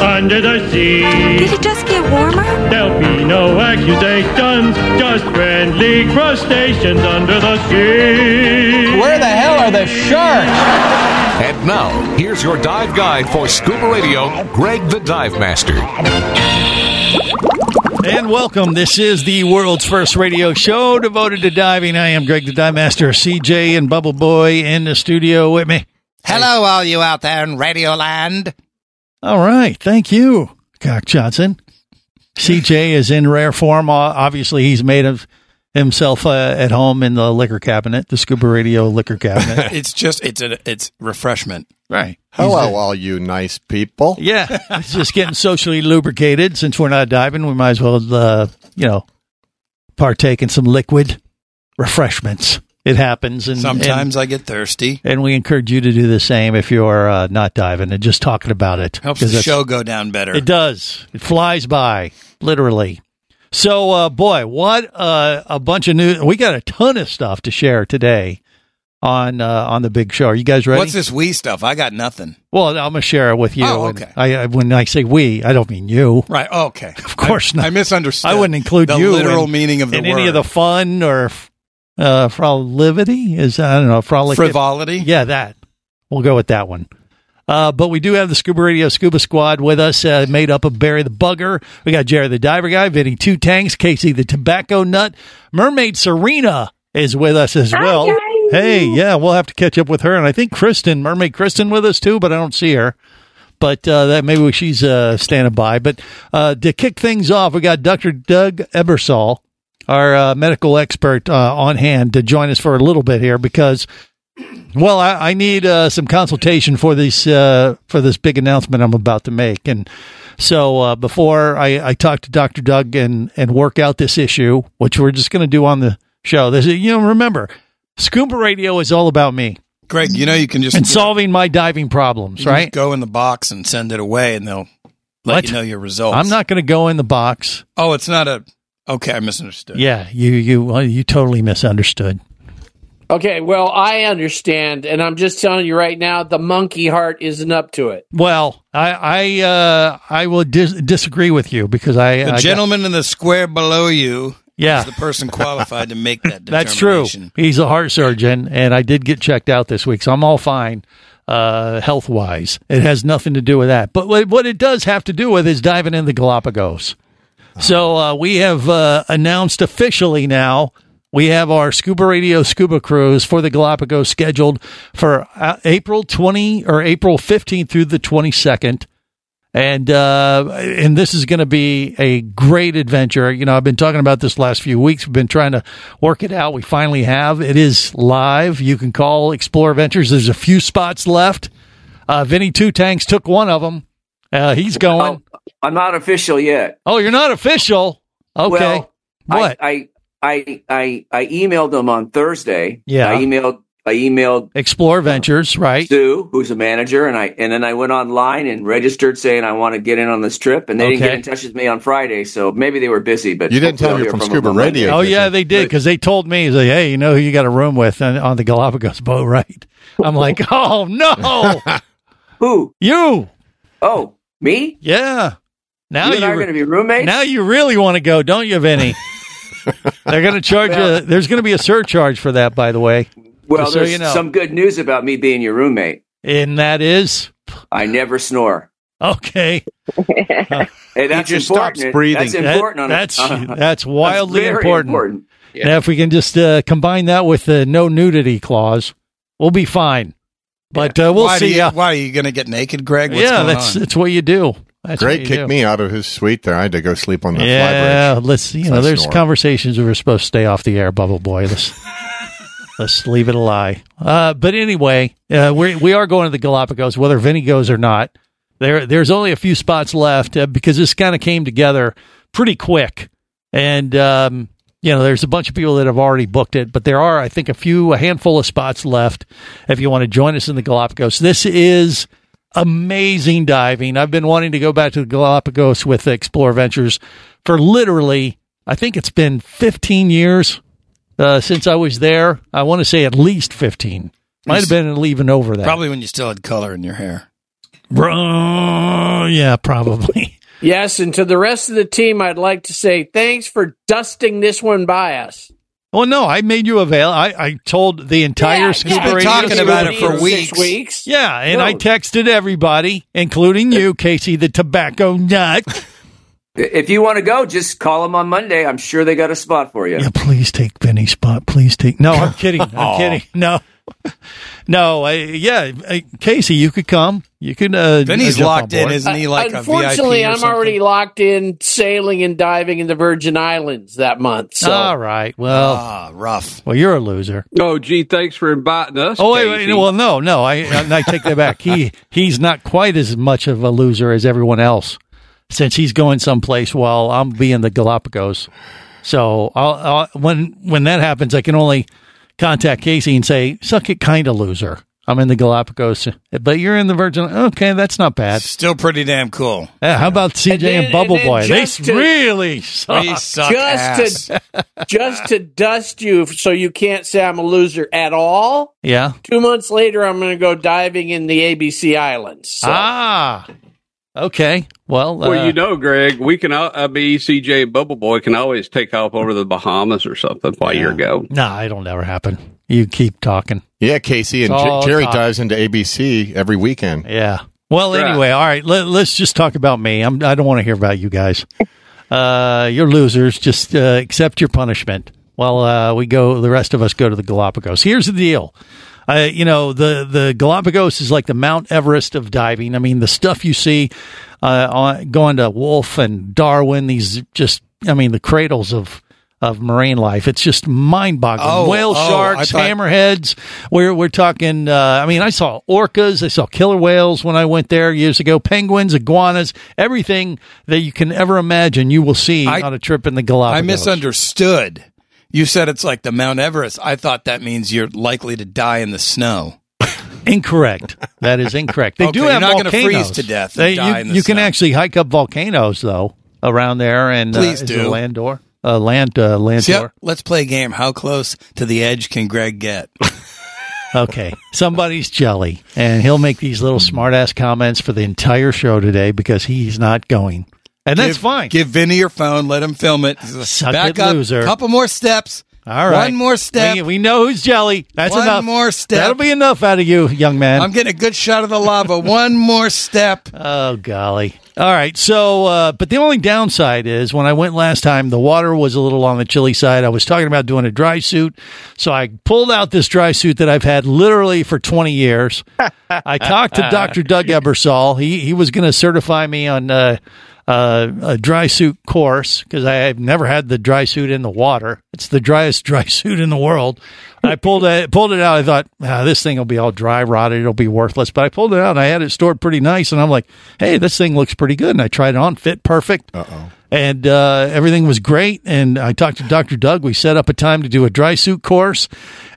under the sea. Did it just get warmer? There'll be no accusations, just friendly crustaceans under the sea. Where the hell are the sharks? And now, here's your dive guide for scuba radio, Greg the Dive Master. And welcome. This is the world's first radio show devoted to diving. I am Greg the Dive Master, CJ and Bubble Boy in the studio with me. Hello, all you out there in Radio Land. All right. Thank you, Cock Johnson. CJ is in rare form. Uh, Obviously, he's made of himself uh, at home in the liquor cabinet, the scuba radio liquor cabinet. It's just it's a it's refreshment. right. Hello, all you nice people. Yeah. It's just getting socially lubricated. Since we're not diving, we might as well, uh, you know, partake in some liquid refreshments. It happens. And, Sometimes I get thirsty. And, and we encourage you to do the same if you're uh, not diving and just talking about it. Helps the show go down better. It does. It flies by, literally. So, uh, boy, what uh, a bunch of news. We got a ton of stuff to share today on uh, on the big show. Are you guys ready? What's this we stuff? I got nothing. Well, I'm gonna share it with you. Oh, okay. I, I, when I say we, I don't mean you. Right. Okay. Of course I, not. I misunderstood. I wouldn't include the you literal in, meaning of the in word. any of the fun or uh, frivolity. Is I don't know frolic frivolity. Yeah, that. We'll go with that one. Uh, but we do have the Scuba Radio Scuba Squad with us, uh, made up of Barry the Bugger. We got Jerry the Diver Guy, Vinny Two Tanks, Casey the Tobacco Nut, Mermaid Serena is with us as well. Hey, yeah, we'll have to catch up with her, and I think Kristen, Mermaid Kristen, with us too, but I don't see her. But uh, that maybe she's uh, standing by. But uh, to kick things off, we got Dr. Doug Ebersole, our uh, medical expert, uh, on hand to join us for a little bit here because well, I, I need uh, some consultation for this uh, for this big announcement I'm about to make, and so uh, before I, I talk to Doctor Doug and and work out this issue, which we're just going to do on the show. This, you know, remember, Scuba Radio is all about me Greg, you know you can just and solving my diving problems. Right? just go in the box and send it away, and they'll let What? you know your results. I'm not going to go in the box. Oh, it's not a. Okay, I misunderstood. Yeah, you you well, you totally misunderstood. Okay, well, I understand, and I'm just telling you right now, the monkey heart isn't up to it. Well, I I uh, I will dis- disagree with you because I The I got- gentleman in the square below you yeah is the person qualified to make that That's true. He's a heart surgeon, and I did get checked out this week, so I'm all fine uh, health wise. It has nothing to do with that. But what, what it does have to do with is diving in the Galapagos. So uh, we have uh, announced officially now. We have our Scuba Radio Scuba Cruise for the Galapagos scheduled for uh, April 20 or April 15th through the 22nd and uh, and this is going to be a great adventure. You know, I've been talking about this last few weeks. We've been trying to work it out. We finally have. It is live. You can call Explorer Ventures. There's a few spots left. Uh, Vinny Two Tanks took one of them. Uh, he's going. Oh, I'm not official yet. Oh, you're not official. Okay. Well, what? I, I I I I emailed them on Thursday. Yeah. I emailed I emailed Explorer Ventures, right? Sue, who's a manager, and I and then I went online and registered saying I want to get in on this trip, and they didn't get in touch with me on Friday, so maybe they were busy. But You didn't tell me I'll from hear Scuba Radio. Oh yeah, they did because they told me, he's like, "Hey, you know who you got a room with on, on the Galapagos boat, right?" I'm like, "Oh no, Who? you, Oh, me? yeah." Now you are you going to be roommates. Now you really want to go, don't you, Vinny? They're going to charge Well- you. There's going to be a surcharge for that, by the way. well, just so there's you know. some good news about me being your roommate. And that is I never snore. okay. Hey, that's just important. stops breathing. That's That- important. on a- that's uh, that's wildly very important. Now, if we can just uh, combine that with the no nudity clause, we'll be fine. But uh, we'll why see. You, how- why are you going to get naked, Greg? What's yeah, going that's on? that's what you do. That's Greg you kicked do. me out of his suite there. I had to go sleep on the Yeah, fly bridge. let's you know, there's snore. conversations we were supposed to stay off the air, Bubble Boy. Let's let's leave it a lie. Uh, but anyway, uh, we we are going to the Galapagos, whether Vinny goes or not. There, there's only a few spots left uh, because this kind of came together pretty quick, and um, you know, there's a bunch of people that have already booked it, but there are, I think, a few, a handful of spots left if you want to join us in the Galapagos. This is amazing diving. I've been wanting to go back to the Galapagos with Explorer Ventures for literally, I think it's been 15 years uh, since I was there. I want to say at least 15. Might have been even over that. Probably when you still had color in your hair. Bro, yeah, probably. Yes, and to the rest of the team, I'd like to say thanks for dusting this one by us. Well, no, I made you avail. I, I told the entire Yeah, scuba yeah, been radio talking about it for weeks. weeks. Yeah, and I texted everybody, including you, Casey, the tobacco nut. If you want to go, just call them on Monday. I'm sure they got a spot for you. Yeah, please take Vinny's spot. Please take. No, I'm kidding. I'm kidding. No, no. I, yeah, I, Casey, you could come. You could. Uh, Vinny's jump locked in, board. isn't he? Like a VIP Unfortunately, or I'm something? already locked in sailing and diving in the Virgin Islands that month. So All right. Well, Ah, rough. well, you're a loser. Oh, gee, thanks for inviting us. Oh wait, wait no, well, no, no. I, I take that back. He he's not quite as much of a loser as everyone else, since he's going someplace while I'm being the Galapagos. So I'll, I'll when when that happens, I can only contact Casey and say, "Suck it, kind of loser." I'm in the Galapagos, but you're in the Virgin. Okay, that's not bad. Still pretty damn cool. Yeah, how about CJ and, then- Bubble and Boy? They to- really suck. Suck just ass. to just to dust you so you can't say I'm a loser at all. Yeah. Two months later, I'm going to go diving in the ABC Islands. So. Ah. Okay. Well, Well, uh, you know, Greg, we can. al- I mean, CJ and Bubble Boy can always take off over the Bahamas or something while you're go. nah, it'll never happen. You keep talking. Yeah, Casey and It's all J- Jerry talk. dives into ABC every weekend. Yeah. Well, Right. anyway, all right. Let, let's just talk about me. I'm, I don't want to hear about you guys. Uh, you're losers. Just uh, accept your punishment. While uh, we go. The rest of us go to the Galapagos. Here's the deal. Uh, you know the the Galapagos is like the Mount Everest of diving. I mean, the stuff you see uh, on, going to Wolf and Darwin. These just, I mean, the cradles of of marine life. It's just mind boggling. Oh, Whale oh, sharks, thought- hammerheads. We're we're talking. Uh, I mean, I saw orcas. I saw killer whales when I went there years ago. Penguins, iguanas, everything that you can ever imagine. You will see I- on a trip in the Galapagos. I misunderstood. You said it's like the Mount Everest. I thought that means you're likely to die in the snow. Incorrect. That is incorrect. They Okay, do you're have not gonna freeze to death They- die you in the you can actually hike up volcanoes though around there, and uh, Please is do. Landor, uh, land uh, Landor. So, yeah, let's play a game. How close to the edge can Greg get? Okay, somebody's jelly, and he'll make these little smartass comments for the entire show today because he's not going, and that's give, fine. Give Vinny your phone. Let him film it. Suck Back it, up. loser. Couple more steps. All right, One more step. We, we know who's jelly. That's One enough. more step. That'll be enough out of you, young man. I'm getting a good shot of the lava. One more step. Oh golly! All right, so uh, but the only downside is when I went last time, the water was a little on the chilly side. I was talking about doing a dry suit, so I pulled out this dry suit that I've had literally for twenty years. I talked to Doctor Doug Ebersole. He he was going to certify me on. Uh, uh, a dry suit course because I have never had the dry suit in the water. It's the driest dry suit in the world. I pulled it pulled it out. I thought ah, this thing will be all dry rotted. It'll be worthless. But I pulled it out. and I had it stored pretty nice. And I'm like, hey, this thing looks pretty good. And I tried it on, fit perfect. Uh oh. And uh, everything was great. And I talked to Dr. Doug. We set up a time to do a dry suit course.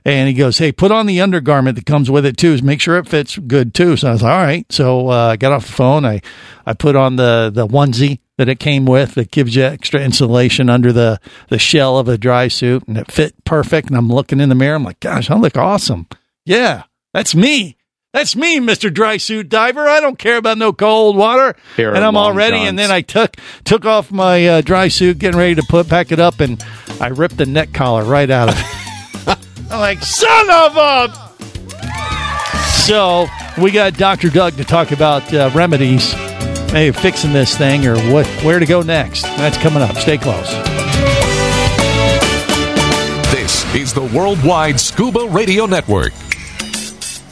And he goes, hey, put on the undergarment that comes with it too. Make sure it fits good too. So I was like, all right. So uh, I got off the phone. I I put on the the onesie that it came with that gives you extra insulation under the the shell of a dry suit, and it fit perfect. And I'm looking in the mirror. I'm like, gosh, I look awesome. Yeah, that's me. That's me, Mr. Dry Suit Diver. I don't care about no cold water. Here and I'm all ready. johns. And then I took took off my uh, dry suit, getting ready to put pack it up, and I ripped the neck collar right out of it. I'm like, son of a. So we got Dr. Doug to talk about uh, remedies, maybe fixing this thing or what, where to go next. That's coming up. Stay close. This is the Worldwide Scuba Radio Network.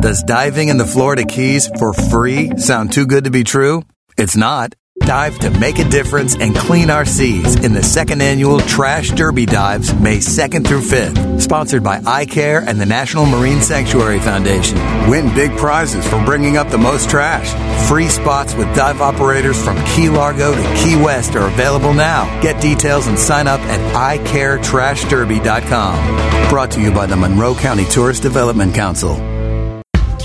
Does diving in the Florida Keys for free sound too good to be true? It's not. Dive to make a difference and clean our seas in the second annual Trash Derby Dives, May 2nd through 5th. Sponsored by iCare and the National Marine Sanctuary Foundation. Win big prizes for bringing up the most trash. Free spots with dive operators from Key Largo to Key West are available now. Get details and sign up at iCareTrashDerby.com. Brought to you by the Monroe County Tourist Development Council.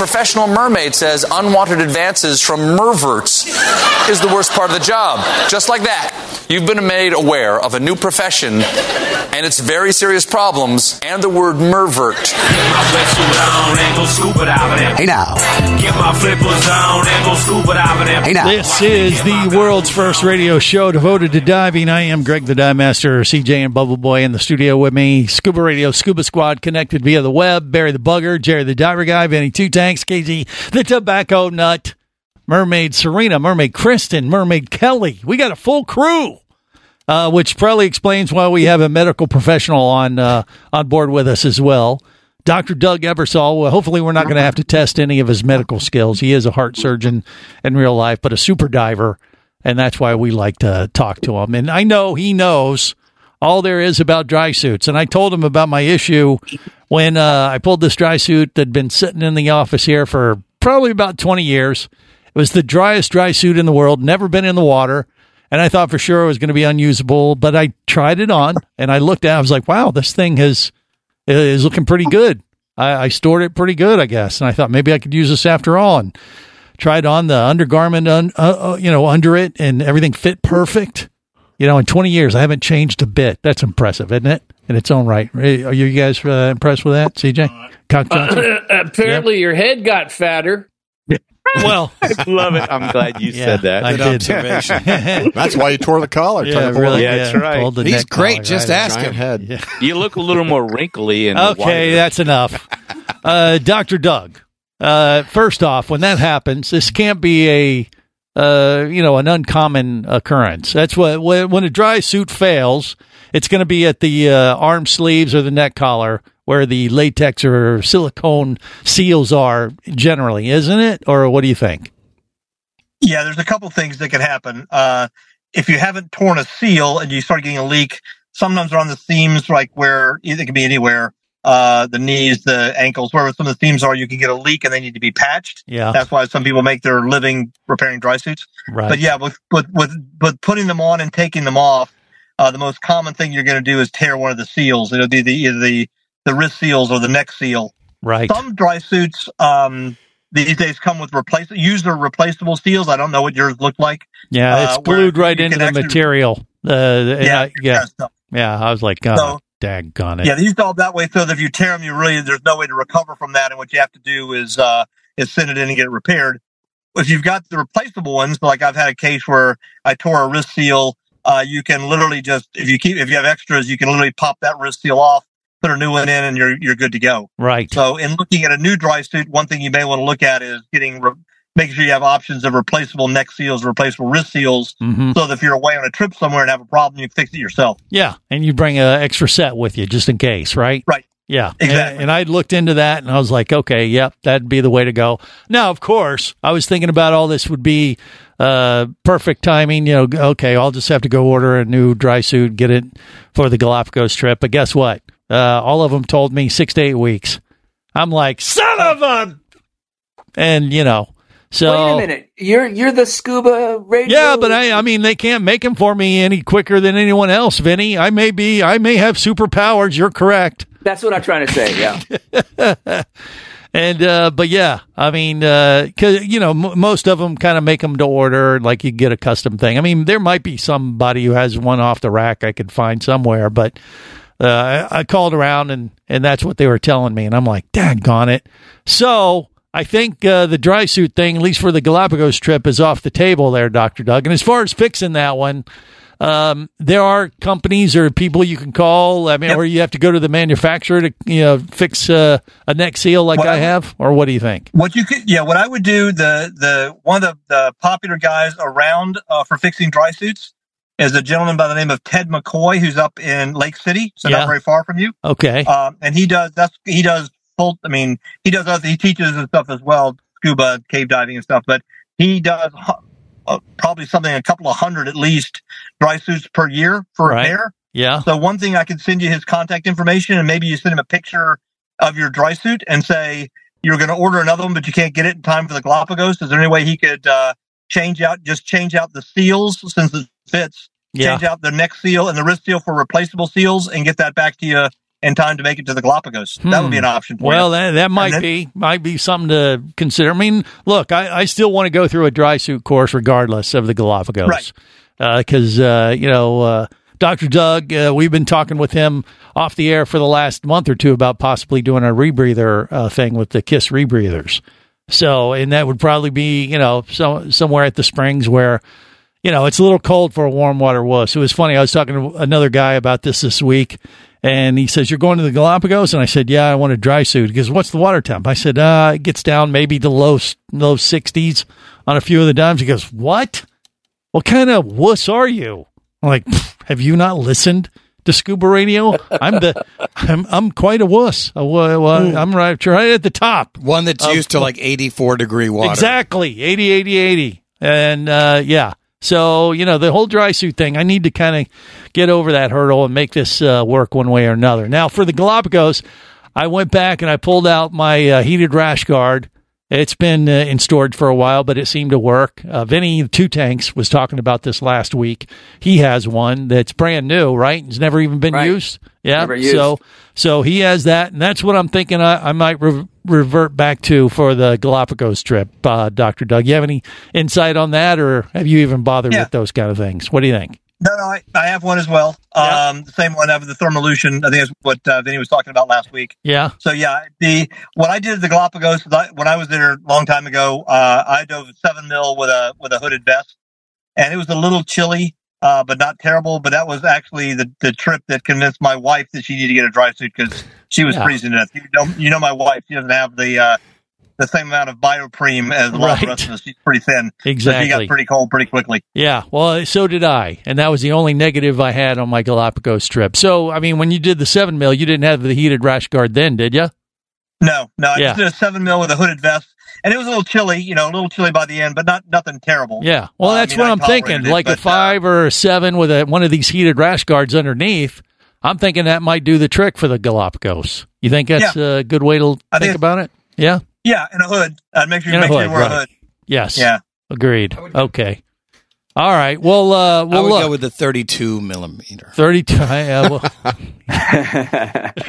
A professional mermaid says unwanted advances from merverts is the worst part of the job. Just like that. You've been made aware of a new profession and its very serious problems and the word mervert. Hey now. Get my flippers on and go. Hey now. This is the world's first radio show devoted to diving. I am Greg the Dive Master, CJ and Bubble Boy in the studio with me. Scuba Radio, Scuba Squad connected via the web. Barry the Bugger, Jerry the Diver Guy, Vinny Two Tanks, Casey the Tobacco Nut, Mermaid Serena, Mermaid Kristen, Mermaid Kelly. We got a full crew. Uh, which probably explains why we have a medical professional on uh, on board with us as well. Dr. Doug Ebersole. Well, hopefully, we're not going to have to test any of his medical skills. He is a heart surgeon in real life, but a super diver, and that's why we like to talk to him. And I know he knows all there is about dry suits. And I told him about my issue when uh, I pulled this dry suit that'd been sitting in the office here for probably about 20 years. It was the driest dry suit in the world, never been in the water. And I thought for sure it was going to be unusable, but I tried it on and I looked at it. I was like, wow, this thing has is looking pretty good. I, I stored it pretty good, I guess. And I thought maybe I could use this after all. And tried on the undergarment, un, uh, uh, you know, under it, and everything fit perfect. You know, in 20 years, I haven't changed a bit. That's impressive, isn't it? In its own right. Are you guys uh, impressed with that, CJ? Cock Johnson? apparently, your head got fatter. Well, I love it. I'm glad you Yeah, said that. I Good did. observation. That's why you tore the collar. Yeah, Took it really. Yeah, that's right. the He's great. collar Just right ask him. head. Yeah. You look a little more wrinkly and Okay, wider. that's enough. Uh, Dr. Doug, uh, first off, when that happens, this can't be a, uh, you know, an uncommon occurrence. That's what, when, when a dry suit fails, it's going to be at the uh, arm sleeves or the neck collar where the latex or silicone seals are generally, isn't it? Or what do you think? Yeah, there's a couple things that can happen. Uh, if you haven't torn a seal and you start getting a leak, sometimes they're on the seams, like where it can be anywhere, uh, the knees, the ankles, wherever some of the seams are, you can get a leak and they need to be patched. Yeah. That's why some people make their living repairing dry suits. Right. But yeah, with, with, with, with putting them on and taking them off, uh, the most common thing you're going to do is tear one of the seals. It'll be the, either the, the wrist seals or the neck seal. Right. Some dry suits um, these days come with replace user replaceable seals. I don't know what yours look like. Yeah, it's Uh, glued right into the actually- material. Uh, Yeah, I- yeah, yeah. I was like, oh, So- daggone it. Yeah, these all that way so that if you tear them, you really there's no way to recover from that, and what you have to do is uh, is send it in and get it repaired. If you've got the replaceable ones, like I've had a case where I tore a wrist seal, uh, you can literally just if you keep if you have extras, you can literally pop that wrist seal off, put a new one in, and you're you're good to go. Right. So, in looking at a new dry suit, one thing you may want to look at is getting re- making sure you have options of replaceable neck seals, replaceable wrist seals, Mhm. so that if you're away on a trip somewhere and have a problem, you fix it yourself. Yeah, and you bring an extra set with you just in case, right? Right. Yeah, Exactly. And, and I looked into that, and I was like, okay, yep, that'd be the way to go. Now, of course, I was thinking about all this would be uh, perfect timing. You know, okay, I'll just have to go order a new dry suit, get it for the Galapagos trip. But guess what? Uh, all of them told me six to eight weeks. I'm like, son of a, and you know, so Wait a minute. You're you're the scuba radio. yeah, but I, I mean, they can't make them for me any quicker than anyone else, Vinny. I may be, I may have superpowers. You're correct. That's what I'm trying to say. Yeah. And uh, but yeah, I mean, because you know, m- most of them kind of make them to order, like you get a custom thing. I mean, there might be somebody who has one off the rack I could find somewhere, but uh, I, I called around and and that's what they were telling me, and I'm like, daggone it. So I think uh, the dry suit thing, at least for the Galapagos trip, is off the table there, Doctor Doug. And as far as fixing that one. Um, there are companies or people you can call. I mean, or you have to go to the manufacturer to you know fix uh, a neck seal like Well, I have, or what do you think? What you could, yeah, what I would do, the the one of the, the popular guys around uh, for fixing dry suits is a gentleman by the name of Ted McCoy, who's up in Lake City, so Yeah. not very far from you. Okay, Um, and he does that's he does full. I mean, he does other, he teaches and stuff as well, scuba, cave diving and stuff. But he does uh, probably something a couple of hundred at least dry suits per year for Right. repair. yeah, So one thing I could send you his contact information, and maybe you send him a picture of your dry suit and say you're going to order another one, but you can't get it in time for the Galapagos. Is there any way he could uh, change out, just change out the seals since it fits? Yeah. Change out the neck seal and the wrist seal for replaceable seals, and get that back to you in time to make it to the Galapagos. That would be an option. For Well, you. that, that might then- be might be something to consider. I mean, look, I, I still want to go through a dry suit course regardless of the Galapagos, Right. Because uh, you know, uh, Doctor Doug, uh, we've been talking with him off the air for the last month or two about possibly doing a rebreather uh, thing with the Kiss rebreathers. So, and that would probably be you know so, somewhere at the springs where you know, it's a little cold for a warm water wuss. It was funny. I was talking to another guy about this this week, and he says, "You're going to the Galapagos?" And I said, "Yeah, I want a dry suit." He goes, "What's the water temp?" I said, "Uh, it gets down maybe to low low 60s on a few of the dimes." He goes, "What? What kind of wuss are you?" I'm like, "Have you not listened to Scuba Radio? I'm the I'm I'm quite a wuss. Uh, well, well, I'm right right at the top. One that's used to like 84 degree water. Exactly. 80, 80, 80. And uh, yeah. So, you know, the whole dry suit thing, I need to kind of get over that hurdle and make this uh, work one way or another. Now, for the Galapagos, I went back and I pulled out my uh, heated rash guard. It's been uh, in storage for a while, but it seemed to work. Uh, Vinny, Two Tanks, was talking about this last week. He has one that's brand new, right? It's never even been Right. used. Yeah. Used. So, so he has that, and that's what I'm thinking I, I might re- revert back to for the Galapagos trip, uh, Doctor Doug. You have any insight on that, or have you even bothered Yeah. with those kind of things? What do you think? No, no, I, I have one as well. Um, the same one of the Thermalution. I think that's what uh, Vinny was talking about last week. Yeah, So yeah, the what I did at the Galapagos when I was there a long time ago, uh, I dove seven mil with a with a hooded vest, and it was a little chilly, uh, but not terrible. But that was actually the the trip that convinced my wife that she needed to get a dry suit because she was Yeah. freezing to death. You know, you know my wife. She doesn't have the uh, the same amount of bioprene as a lot of the rest of us. She's pretty thin. So she got pretty cold pretty quickly. yeah. Well, so did I, and that was the only negative I had on my Galapagos trip. So, I mean, when you did the seven mil, you didn't have the heated rash guard then, did you? No, no, I Yeah. just did a seven mil with a hooded vest, and it was a little chilly. You know, a little chilly by the end, but not nothing terrible. Yeah. Well, Uh, I that's mean, what I I'm thinking. it, like a but, uh, five or a seven with a, one of these heated rash guards underneath. I'm thinking that might do the trick for the Galapagos. You think that's a good way to I think, think about it? Yeah. Yeah, in a hood. I'd make sure you In a make sure you wear right. a hood. Yes. Yeah. Agreed. Okay. All right. Well, uh, I would look. go with the 32 millimeter. 32. Uh, well,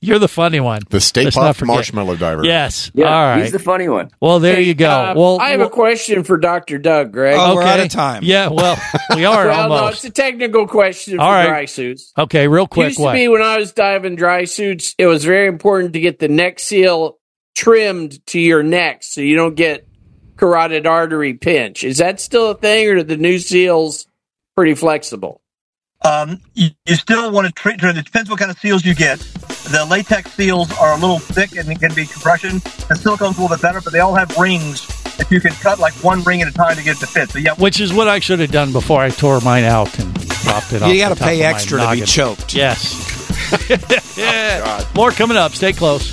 you're the funny one. The Stay Let's Puft. Marshmallow Diver. Yes. Yeah, All right. he's the funny one. well, there you go. Uh, well, I have a question for Dr. Doug, Greg. Oh, we're out of time. Yeah. Well, we are well, no, it's a technical question for All right. dry suits. Okay. Real quick. used What? to be when I was diving dry suits, it was very important to get the neck seal trimmed to your neck so you don't get carotid artery pinch. Is that still a thing, or are the new seals pretty flexible? Um, you, you still want to treat. It depends what kind of seals you get. The latex seals are a little thick and it can be compression. The silicone's a little bit better, but they all have rings that you can cut like one ring at a time to get it to fit. So yeah, Which is what I should have done before I tore mine out and dropped it off. You got gotta pay extra to be choked. Yes. yeah. More coming up. Stay close.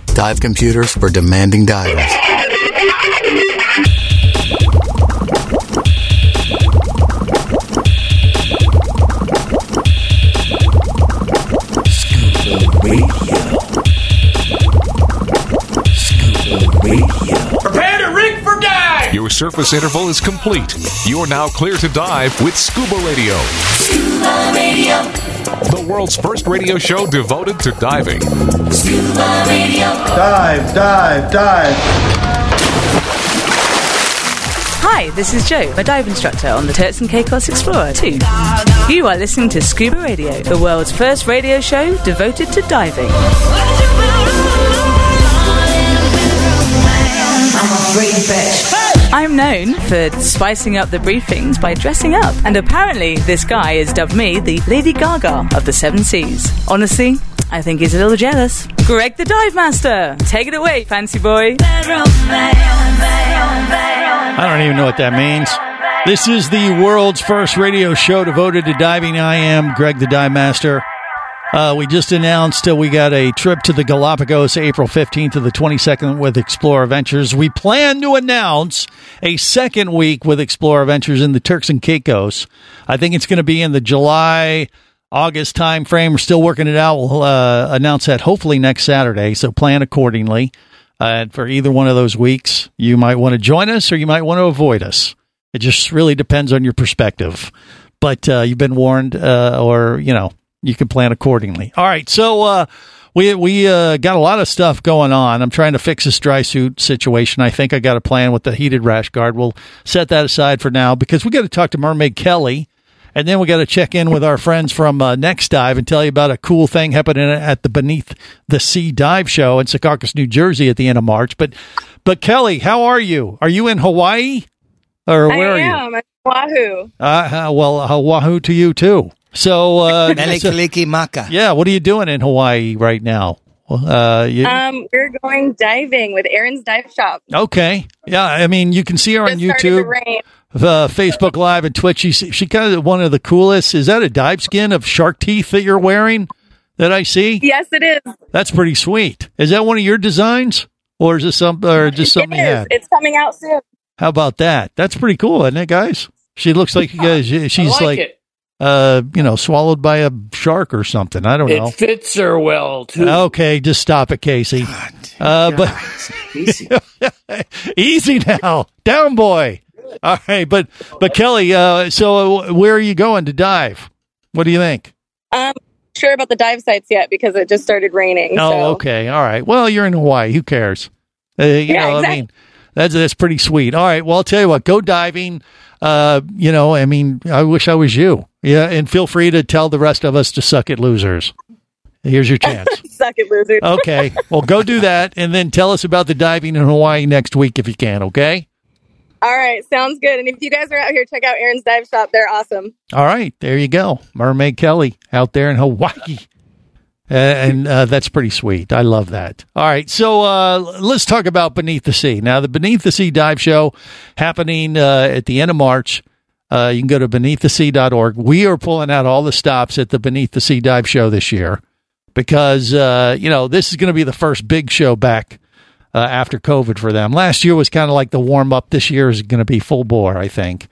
dive computers for demanding divers. Scuba radio. Scuba radio. Prepare to rig for dive. Your surface interval is complete. You're now clear to dive with Scuba Radio, Scuba Radio. The world's first radio show devoted to diving. Scuba Radio. Dive, dive, dive. Hi, this is Joe, a dive instructor on the Turks and Caicos Explorer 2. You are listening to Scuba Radio, the world's first radio show devoted to diving. I'm known for spicing up the briefings by dressing up, and apparently this guy has dubbed me the Lady Gaga of the Seven Seas. Honestly, I think he's a little jealous. Greg the Dive Master, take it away, fancy boy. I don't even know what that means. This is the world's first radio show devoted to diving. I am Greg the Dive Master. Uh, we just announced uh, we got a trip to the Galapagos April 15th to the 22nd with Explorer Ventures. We plan to announce a second week with Explorer Ventures in the Turks and Caicos. I think it's going to be in the July August time frame. We're still working it out. We'll uh, announce that hopefully next Saturday, so plan accordingly. Uh, and for either one of those weeks, you might want to join us or you might want to avoid us. It just really depends on your perspective. But uh, you've been warned, uh, or you know, you can plan accordingly. All right, so uh, we we uh, got a lot of stuff going on. I'm trying to fix this dry suit situation. I think I got a plan with the heated rash guard. We'll set that aside for now because we got to talk to Mermaid Kelly. And then we got to check in with our friends from uh, Next Dive and tell you about a cool thing happening at the Beneath the Sea Dive Show in Secaucus, New Jersey at the end of March. But, but Kelly, how are you? Are you in Hawaii, or where I are you? am. I'm Wahoo. Uh, uh, well, Oahu to you too. So, uh, Melikilikimaka. yeah, what are you doing in Hawaii right now? Uh, you, Um, we're going diving with Aaron's Dive Shop. okay, yeah. I mean, you can see her on Just started YouTube, rain. uh, Facebook Live, and Twitch. She she kind of one of the coolest. Is that a dive skin of shark teeth that you're wearing? That I see. Yes, it is. That's pretty sweet. Is that one of your designs, or is it some, or just something it you had? It's coming out soon. How about that? That's pretty cool, isn't it, guys? She looks like uh, she- she's like like, it. Uh, you know, swallowed by a shark or something. I don't know. It fits her well too. Okay, just stop it, Casey. Uh, but easy now, down boy. All right, but but Kelly, uh, so uh, where are you going to dive? What do you think? I'm sure about the dive sites yet because it just started raining. Oh, so. okay. All right. Well, you're in Hawaii. Who cares? Uh, you Yeah, know, I exactly. mean, that's that's pretty sweet. All right. Well, I'll tell you what. Go diving. Uh, you know, I mean, I wish I was you. Yeah, and feel free to tell the rest of us to suck at losers. Here's your chance. Suck it, loser. okay. Well, go do that, and then tell us about the diving in Hawaii next week if you can. Okay. All right, sounds good. And if you guys are out here, check out Aaron's Dive Shop. They're awesome. All right, there you go. Mermaid Kelly out there in Hawaii. Uh, and uh, that's pretty sweet. I love that. All right, so uh, let's talk about Beneath the Sea. Now, the Beneath the Sea dive show happening uh, at the end of March. Uh, you can go to beneaththesea.org. We are pulling out all the stops at the Beneath the Sea dive show this year because, uh, you know, this is going to be the first big show back uh, after COVID for them. Last year was kind of like the warm up. This year is going to be full bore, I think.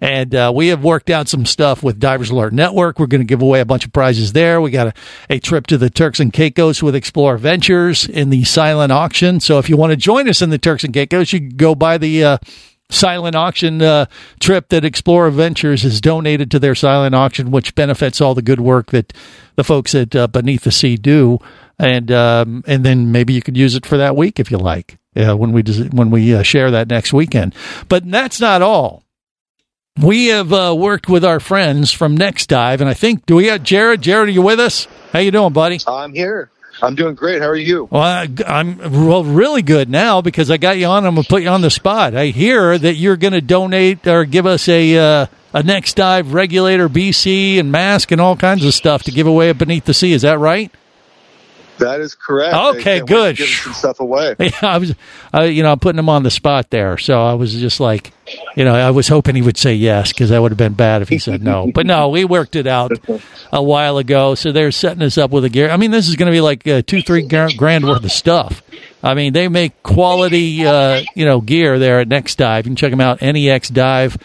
And uh, we have worked out some stuff with Divers Alert Network. We're going to give away a bunch of prizes there. We got a, a trip to the Turks and Caicos with Explorer Ventures in the silent auction. So if you want to join us in the Turks and Caicos, you can go buy the uh, silent auction uh, trip that Explorer Ventures has donated to their silent auction, which benefits all the good work that the folks at uh, Beneath the Sea do. And um, and then maybe you could use it for that week if you like. Yeah, when we when we uh, share that next weekend. But that's not all we have uh, worked with our friends from Next Dive, and I think do we got Jared? Jared, are you with us? How you doing, buddy? I'm here. I'm doing great. How are you? Well, I, I'm well, really good now because I got you on. I'm gonna put you on the spot. I hear that you're going to donate or give us a uh, a Next Dive regulator, BC, and mask and all kinds of stuff to give away at Beneath the Sea. Is that right? That is correct. Okay, I can't wait good. Give some stuff away. Yeah, I was, uh, you know, I'm putting him on the spot there. So I was just like, you know, I was hoping he would say yes because that would have been bad if he said no. But no, we worked it out a while ago. So they're setting us up with a gear. I mean, this is going to be like uh, two, three grand worth of stuff. I mean, they make quality, uh, you know, gear there at Next Dive. You can check them out, nexdive.com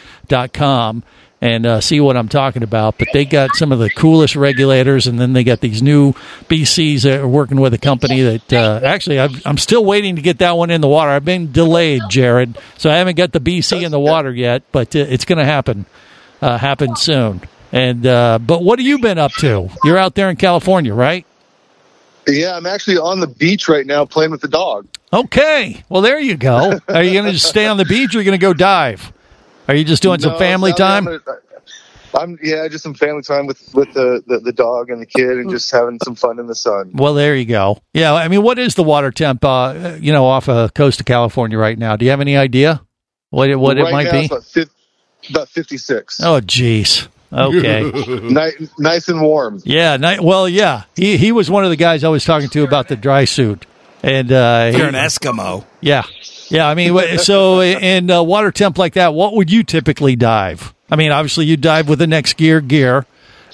and uh, see what I'm talking about. But they got some of the coolest regulators, and then they got these new BCs that are working with a company that uh, actually I've, I'm still waiting to get that one in the water. I've been delayed, Jared, so I haven't got the BC in the water yet, but uh, it's going to happen, uh, happen soon. And uh, but what have you been up to? You're out there in California, right? Yeah, I'm actually on the beach right now playing with the dog. Okay, well there you go. Are you going to stay on the beach, or are you going to go dive? Are you just doing some family no, time? I'm, I'm yeah, just some family time with with the, the the dog and the kid, and just having some fun in the sun. Well, there you go. Yeah, I mean, what is the water temp? Uh, you know, off the coast of California right now. Do you have any idea what it, what right it might now, be? It's about, fif- about 56. Oh, jeez. Okay. nice, nice and warm. yeah. Ni- well, yeah. He he was one of the guys I was talking to about the dry suit, and uh, You're he- an Eskimo. Yeah, yeah. I mean, so in uh, water temp like that, what would you typically dive? I mean, obviously you dive with the next gear gear,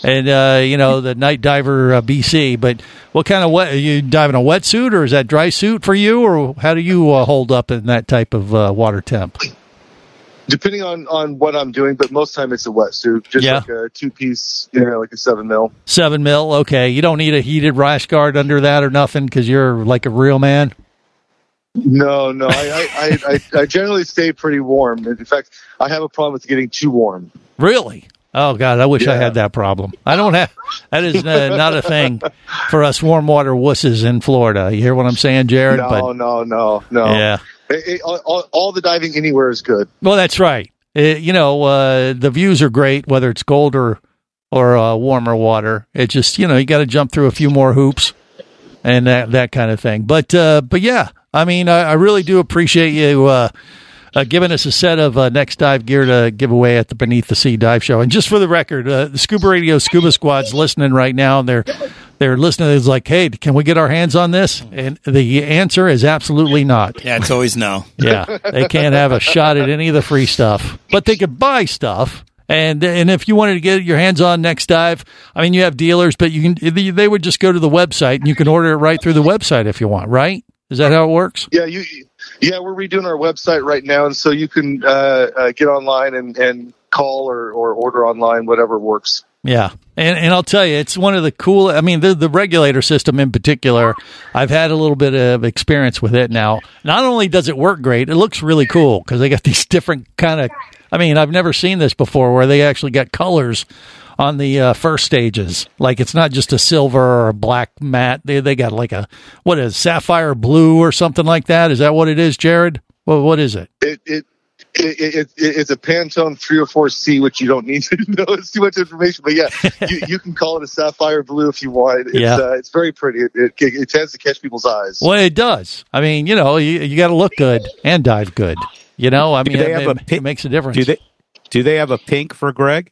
and uh, you know the night diver uh, BC. But what kind of wet? Are you diving a wetsuit, or is that dry suit for you, or how do you uh, hold up in that type of uh, water temp? Depending on on what I'm doing, but most time it's a wetsuit, just Yeah. like a two piece, you know, like a seven mil. Seven mil. Okay, you don't need a heated rash guard under that or nothing because you're like a real man. No, no, I, I, I, I, generally stay pretty warm. In fact, I have a problem with getting too warm. Really? Oh God, I wish I had that problem. I don't have. That is uh, not a thing for us warm water wusses in Florida. You hear what I'm saying, Jared? No, but no, no, no. Yeah. It- it- all, all, the diving anywhere is good. Well, that's right. Uh, you know, uh, the views are great, whether it's cold or or uh, warmer water. It just you know you got to jump through a few more hoops and that that kind of thing. But uh, but yeah, I mean, I, I really do appreciate you. Uh, uh, giving us a set of uh, next dive gear to give away at the Beneath the Sea Dive Show. And just for the record, uh, the Scuba Radio Scuba Squad's listening right now, and they're they're listening. It's like, hey, can we get our hands on this? And the answer is absolutely not. Yeah, it's always no. Yeah, they can't have a shot at any of the free stuff, but they could buy stuff. And and if you wanted to get your hands on Next Dive, I mean, you have dealers, but you can they would just go to the website and you can order it right through the website if you want. Right? Is that how it works? Yeah, you. Yeah, we're redoing our website right now, and so you can uh, uh, get online and, and call or, or order online, whatever works. Yeah, and and I'll tell you, it's one of the cool. I mean, the the regulator system in particular. I've had a little bit of experience with it now. Not only does it work great, it looks really cool because they got these different kind of. I mean, I've never seen this before where they actually got colors on the uh, first stages. Like it's not just a silver or a black mat. They they got like a what is sapphire blue or something like that. Is that what it is, Jared? Well, what is it? It it. It, it, it, it's a Pantone 304C, which you don't need to know. It's too much information, but yeah, you, you can call it a sapphire blue if you want. It's, Yeah. uh, it's very pretty. It, it, it tends to catch people's eyes. Well, it does. I mean, you know, you, you got to look good and dive good. You know, I Do mean, they it, have a it pink- makes a difference. Do they do they have a pink for Greg?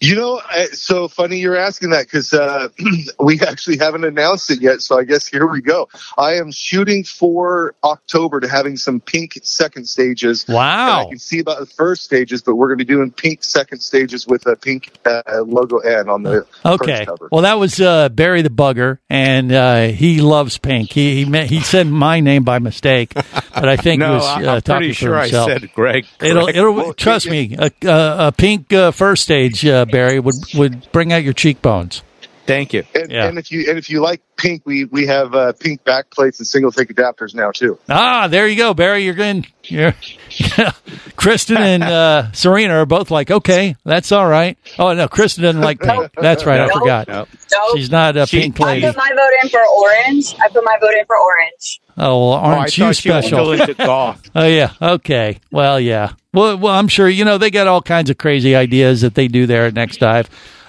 You know, I- so funny you're asking that because uh, we actually haven't announced it yet. So I guess here we go. I am shooting for October to having some pink second stages. Wow. And I can see about the first stages, but we're going to be doing pink second stages with a pink uh, logo N on the Okay. first cover. Well, that was uh, Barry the Bugger, and uh, he loves pink. He he, meant, he said my name by mistake, but I think No, he was I- uh, I'm talking pretty sure I himself. said Greg It'll it'll Well, trust me. A, a, a pink uh, first stage, uh, Barry would would bring out your cheekbones. Thank you. And, Yeah. and if you and if you like pink, we we have uh, pink back plates and single tank adapters now too. Ah, there you go, Barry. You're good. You're, Kristen and uh, Serena are both like, okay, that's all right. Oh no, Kristen doesn't like pink. That's right. I forgot. Nope. She's not a She- pink I put my vote in for orange. I put my vote in for orange. Oh, well, Oh, aren't you thought you special? still into golf. Oh yeah. Okay. Well, yeah. Well, well, I'm sure you know they got all kinds of crazy ideas that they do there at Next Dive.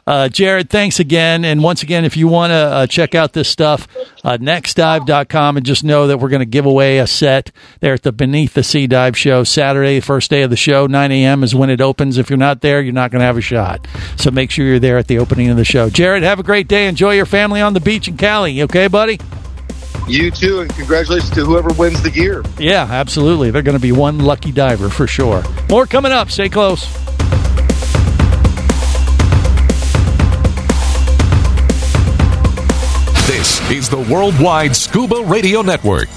Uh, Jared, thanks again. And once again, if you want to uh, check out this stuff, uh, nextdive.com and just know that we're going to give away a set there at the Beneath the Sea Dive show Saturday, first day of the show, 9 a.m. is when it opens. If you're not there, you're not going to have a shot. So make sure you're there at the opening of the show. Jared, have a great day. Enjoy your family on the beach in Cali. Okay, buddy? You too, and congratulations to whoever wins the gear. Yeah, absolutely. They're going to be one lucky diver for sure. More coming up. Stay close. Is the Worldwide Scuba Radio Network.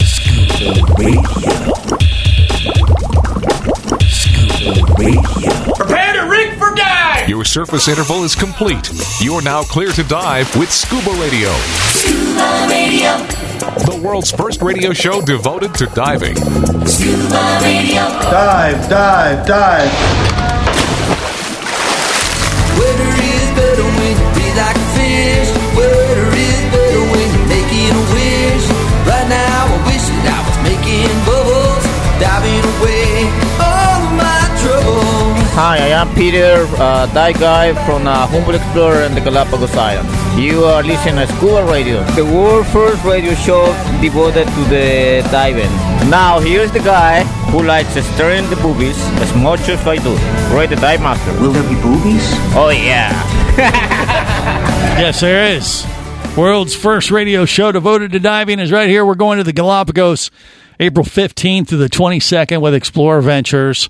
Scuba radio. Scuba radio. Prepare to rig for dive! Your surface interval is complete. You're now clear to dive with Scuba Radio. Scuba Radio. The world's first radio show devoted to diving. Scuba Radio. Dive, dive, dive. Water is better when you breathe like a fish. Water is better when you're making a wish. Right now, I wish that I was making bubbles, diving away Hi, I am Peter, uh, dive guy from uh, Humboldt Explorer and the Galapagos Islands. You are listening to Scuba Radio, the world's first radio show devoted to the diving. Now, here's the guy who likes stirring the boobies as much as I do. Roy the Dive Master. Will there be boobies? Oh, yeah. Yes, there is. World's first radio show devoted to diving is right here. We're going to the Galapagos April 15th to the 22nd with Explorer Ventures.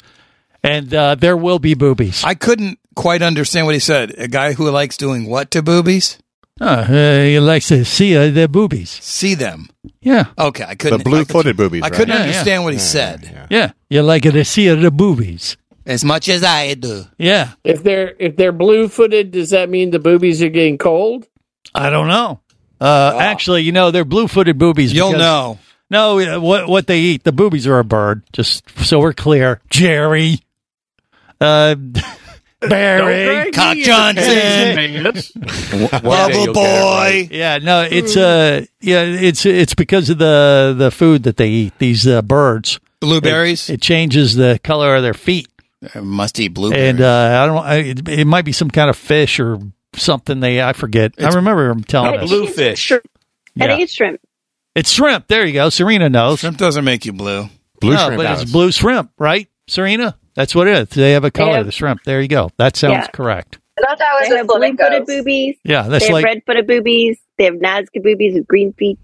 And uh, there will be boobies. I couldn't quite understand what he said. A guy who likes doing what to boobies? Uh, uh, he likes to see uh, the boobies. See them. Yeah. Okay, I couldn't. The blue-footed boobies, I couldn't right? Yeah, understand yeah. what he said. Yeah. You like to see the boobies. As much as I do. Yeah. If they're if they're blue footed, does that mean the boobies are getting cold? I don't know. Uh, Actually, you know, they're blue footed boobies. You'll because- know. No, uh, what what they eat. The boobies are a bird. Just so we're clear. Jerry. Uh, Barry. Cock Johnson. Bubble boy. Yeah, no, it's uh, yeah, it's it's because of the the food that they eat. These uh, birds, Blueberries. It, it changes the color of their feet, Must eat blueberries. and uh, I don't. I, it, it might be some kind of fish or something. They I forget. I remember them telling us. Bluefish. I Yeah. think it's shrimp. It's shrimp. There you go. Serena knows. Shrimp doesn't make you blue. Blue no, shrimp but does. it's blue shrimp, right, Serena? That's what it is. They have a color. Yeah. The shrimp. There you go. That sounds Yeah. correct. I thought that was they have blue-footed boobies. Yeah, that's they have like red-footed boobies. They have Nazca boobies with green feet.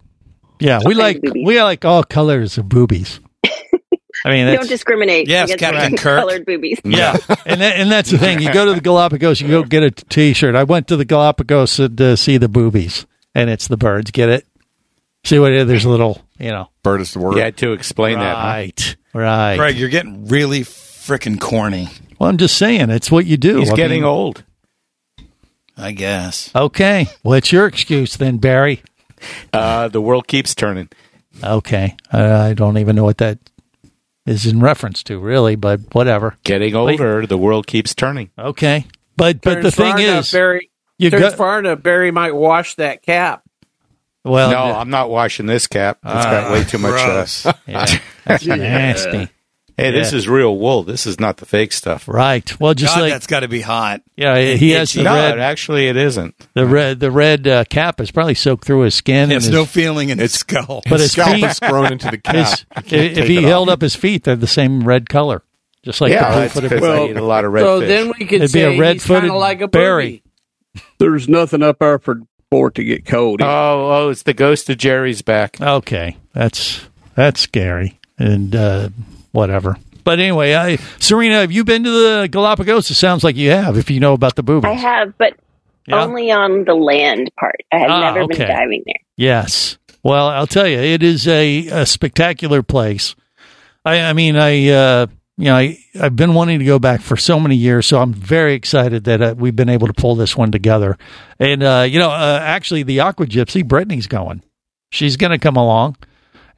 yeah. We like we like all colors of boobies. I mean, We don't discriminate. Yes, against Captain Kirk. Colored boobies. Yeah, and that, and that's the thing. You go to the Galapagos, you go get a T-shirt. I went to the Galapagos to, to see the boobies, and it's the birds. Get it? See what it is? There's a little, you know. Bird is the word. Yeah, to explain that. huh? Right, right. Greg, you're getting really freaking corny. Well, I'm just saying, it's what you do. He's I getting mean- old. I guess. Okay, well, it's your excuse then, Barry. Uh, the world keeps turning. Okay, uh, I don't even know what that is in reference to, really, but whatever. Getting older, the world keeps turning. Okay, but but Turns the thing far enough, is, Barry, you turns got- far enough, Barry might wash that cap. Well, no, I'm not washing this cap. It's got Ah, way too much. Uh, gross. Yeah, that's nasty. Hey, this is real wool. This is not the fake stuff. Right. Well, just God, like that's got to be hot. yeah, he has the no, red. actually, it isn't. The red, the red uh, cap is probably soaked through his skin. There's no feeling in his skull. but his scalp feet is grown into the cap. his- You if he held off. up his feet, they're the same red color, just like yeah, the that's blue-footed. I Well, eat a lot of red so fish. then we could It'd be a say he's red-footed kind of like a berry. berry. There's nothing up there for for it to get cold. oh, oh, it's the ghost of Jerry's back. Okay, that's that's scary and uh, whatever. But anyway, I Serena, have you been to the Galapagos? It sounds like you have. If you know about the boobies, I have, but Yeah? only on the land part. I have Ah, never okay. been diving there. Yes. Well, I'll tell you, it is a, a spectacular place. I, I mean, I, uh, you know, I, I've been wanting to go back for so many years, so I'm very excited that uh, we've been able to pull this one together. And, uh, you know, uh, actually, the Aqua Gypsy, Brittany's going. She's going to come along.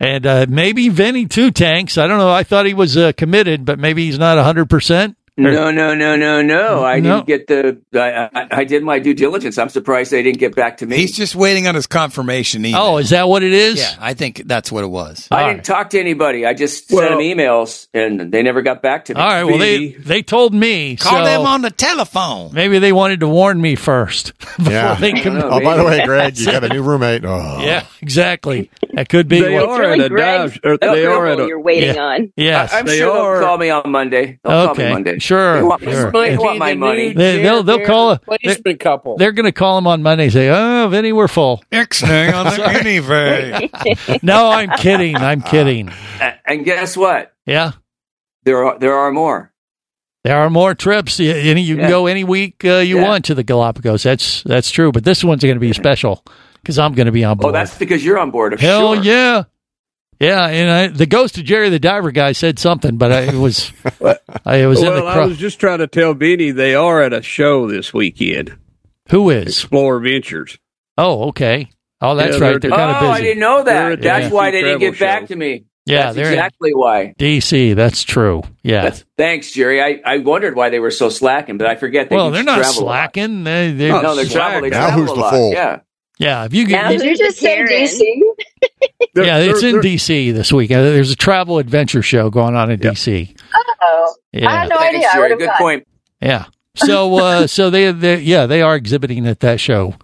And uh, maybe Vinny too, Tanks. I don't know. I thought he was uh, committed, but maybe he's not 100%. No, no, no, no, no. I No. didn't get the. I, I, I did my due diligence. I'm surprised they didn't get back to me. He's just waiting on his confirmation email. Oh, is that what it is? Yeah, I think that's what it was. I didn't talk to anybody. I just sent them emails, and they never got back to me. All right. Well, they, they told me. Call so them on the telephone. Maybe they wanted to warn me first. before Yeah. they can- oh, by the way, Greg, you got a new roommate. Oh. Yeah, exactly. That could be. They what- are at a dive. Or That's they are at a. you're waiting Yeah. on. Yes. I, am They sure are- they'll call me on Monday. They'll call me okay. Monday. Sure. They want, sure. they want my money. They, they'll they'll call. They're, couple. they're going to call them on Monday. and Say, "Oh, Vinny, we're full." Ixnay on the anyway. No, I'm kidding. I'm kidding. A- And guess what? Yeah, There are there are more. there are more trips. Y- Any you can Yeah. go any week uh, you Yeah. want to the Galapagos. That's that's true. But this one's going to be special because I'm going to be on board. Oh, that's because you're on board. I'm Hell sure. yeah. Yeah, and I, the ghost of Jerry the Diver guy said something, but I, it was I, it was in the Well, I was just trying to tell Vinny they are at a show this weekend. Who is? Explorer Ventures. Oh, okay. Oh, that's Yeah, right. they're- They're kind of Oh, busy. I didn't know that. That's why they didn't travel get back to me. Yeah, That's exactly why. DC, that's true. Yeah. That's, thanks, Jerry. I, I wondered why they were so slacking, but I forget They well, they're not travel a lot. slacking. They, they, No, they're travel. They Now travel who's the fool? Yeah. yeah. If you Now, get, did you just say Karen. DC? They're- yeah, it's they're- in DC this week. Uh, There's a travel adventure show going on in DC. Oh, Yeah. I had no Thanks, idea. I Jerry. Good gone. point. Yeah. So, uh, so they, they, yeah, they are exhibiting at that show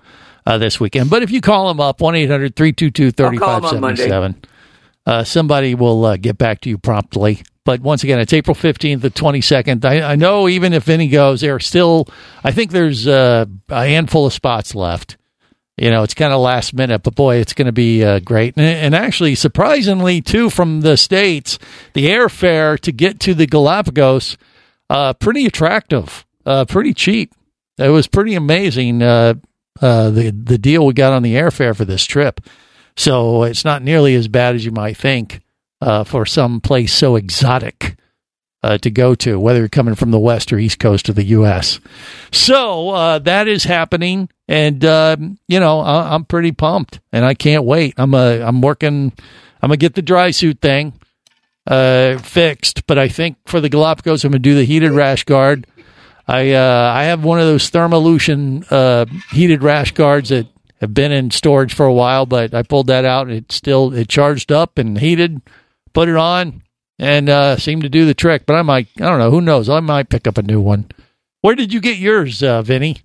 uh, this weekend. But if you call them up, one 322 I'll call 'em on Monday. 3577 uh, somebody will uh, get back to you promptly. But once again, it's April 15th to 22nd. I, I know even if any goes, there are still, I think there's uh, a handful of spots left. You know, it's kind of last minute, but boy, it's going to be uh, great. And, and actually, surprisingly, too, from the States, the airfare to get to the Galapagos, uh, pretty attractive, uh, pretty cheap. It was pretty amazing, uh, uh, the, the deal we got on the airfare for this trip. So it's not nearly as bad as you might think uh, for some place so exotic uh, to go to, whether you're coming from the west or east coast of the U.S. So uh, that is happening, and um, you know I- I'm pretty pumped, and I can't wait. I'm a I'm working. I'm gonna get the dry suit thing uh, fixed, but I think for the Galapagos, I'm gonna do the heated rash guard. I uh, I have one of those Thermalution uh, heated rash guards that have been in storage for a while, but I pulled that out. It still it charged up and heated. Put it on and uh, seemed to do the trick. But I might I don't know who knows I might pick up a new one. Where did you get yours, uh, Vinny?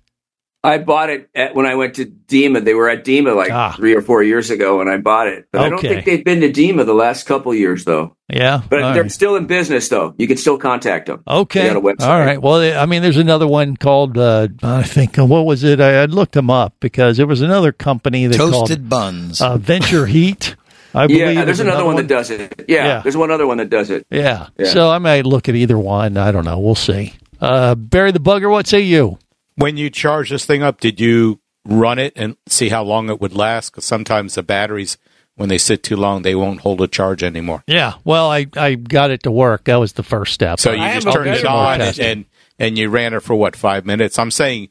I bought it at, when I went to DEMA. They were at DEMA like three or four years ago, and I bought it. But I don't Ah. Think they've been to DEMA the last couple years, though. Yeah, But all they're right. still in business, though. You can still contact them. Okay. They got a website. All right. Well, I mean, there's another one called uh, I think uh, what was it? I, I looked them up because there was another company that Toasted called, buns. uh, Venture Heat. I believe yeah, there's is another, one, that does it. Yeah, Yeah. there's one other one that does it. Yeah. Yeah. So I might look at either one. I don't know. We'll see. Uh, Barry the Bugger, what say you? When you charge this thing up, did you run it and see how long it would last? Because sometimes the batteries, when they sit too long, they won't hold a charge anymore. Yeah. Well, I, I got it to work. That was the first step. So you I just turned it on and, and and you ran it for what five minutes? I'm saying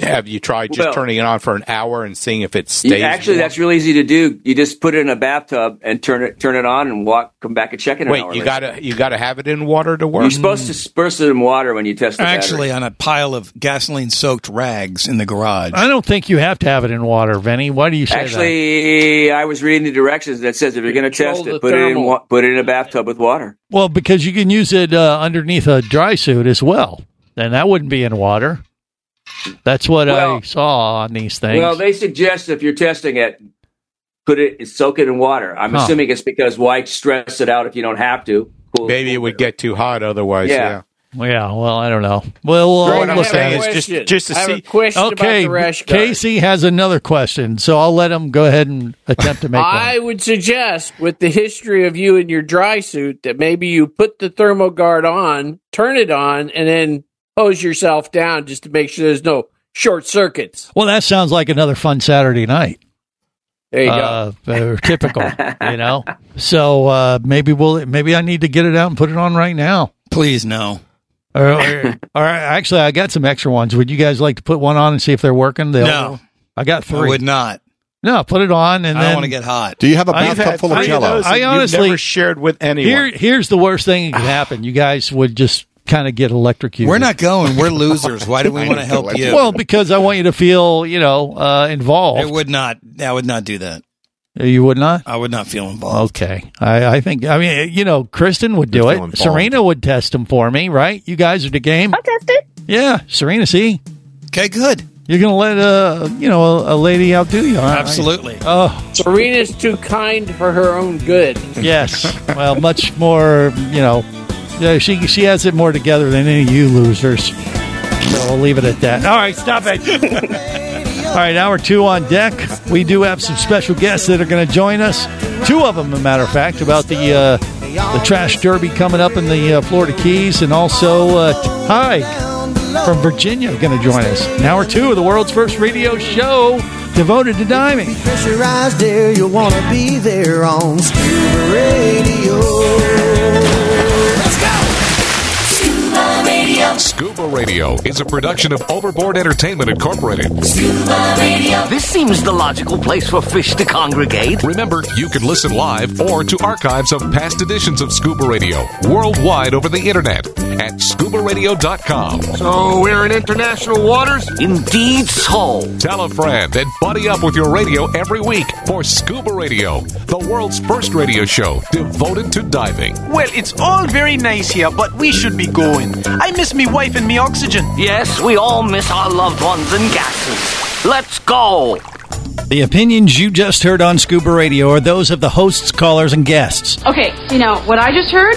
Have you tried just Well- turning it on for an hour and seeing if it You- stays? actually, warm? that's real easy to do. You just put it in a bathtub and turn it turn it on and walk. Come back and check it. An Wait, hour you later. gotta you gotta have it in water to work. You're supposed to disperse it in water when you test the Actually, battery. on a pile of gasoline soaked rags in the garage. I don't think you have to have it in water, Vinny. Why do you say that? Actually, I was reading the directions that says if you're going to Control test it, put it in wa- put it in a bathtub with water. Well, because you can use it uh, underneath a dry suit as well, and that wouldn't be in water. That's what I saw on these things. Well, they suggest if you're testing it, put it soak it in water. I'm Huh. assuming it's because why stress it out if you don't have to? Cool. Maybe it would get too hot otherwise. Yeah. Yeah. yeah, well, I don't know. Well, Greg, we'll I have saying a at it. question. just- just to I have a see- question Okay, about the rash guard. Casey has another question, so I'll let him go ahead and attempt to make one. I would suggest, with the history of you in your dry suit, that maybe you put the thermal guard on, turn it on, and then hose yourself down just to make sure there's no short circuits. Well, that sounds like another fun Saturday night. There you uh, uh, typical, you know. So uh, maybe we'll maybe I need to get it out and put it on right now. Please, no. Or, or, or actually, I got some extra ones. Would you guys like to put one on and see if they're working? They'll- No. I got I three. would not. No, put it on and I then don't want to get hot. Do you have a I've bathtub had full of three jello? those. I You've honestly- never shared with anyone. Here, here's the worst thing that could happen. You guys would just kind of get electrocuted. We're not going. We're losers. Why do we want to help you? Well, because I want you to feel, you know, uh, involved. I would not. I would not do that. You would not? I would not feel involved. Okay. I, I think, I mean, you know, Kristen would do You're it. involved. Serena would test them for me, right? You guys are the game. I'll test it. Yeah. Serena, see? Okay, good. You're going to let, uh, you know, a, a lady outdo you. aren't you? Absolutely. Oh, Serena's too kind for her own good. yes. well, much more, you know, yeah, she, she has it more together than any of you losers. So we'll leave it at that. All right, stop it. All right, hour two on deck. We do have some special guests that are going to join us. Two of them, a matter of fact, about the uh, the trash derby coming up in the uh, Florida Keys, and also uh, Ty from Virginia going to join us. In hour two of the world's first radio show devoted to diving. Pressurized there, you'll want to be there on Scuba Radio. Scuba Radio is a production of Overboard Entertainment Incorporated. Scuba Radio. This seems the logical place for fish to congregate. Remember, you can listen live or to archives of past editions of Scuba Radio worldwide over the internet at scubaradio.com. So we're in international waters? Indeed so. Tell a friend and buddy up with your radio every week for Scuba Radio, the world's first radio show devoted to diving. Well, it's all very nice here, but we should be going. I miss me wife and me oxygen. Yes, we all miss our loved ones and gases. Let's go. The opinions you just heard on Scuba Radio are those of the hosts, callers, and guests. Okay, you know what I just heard?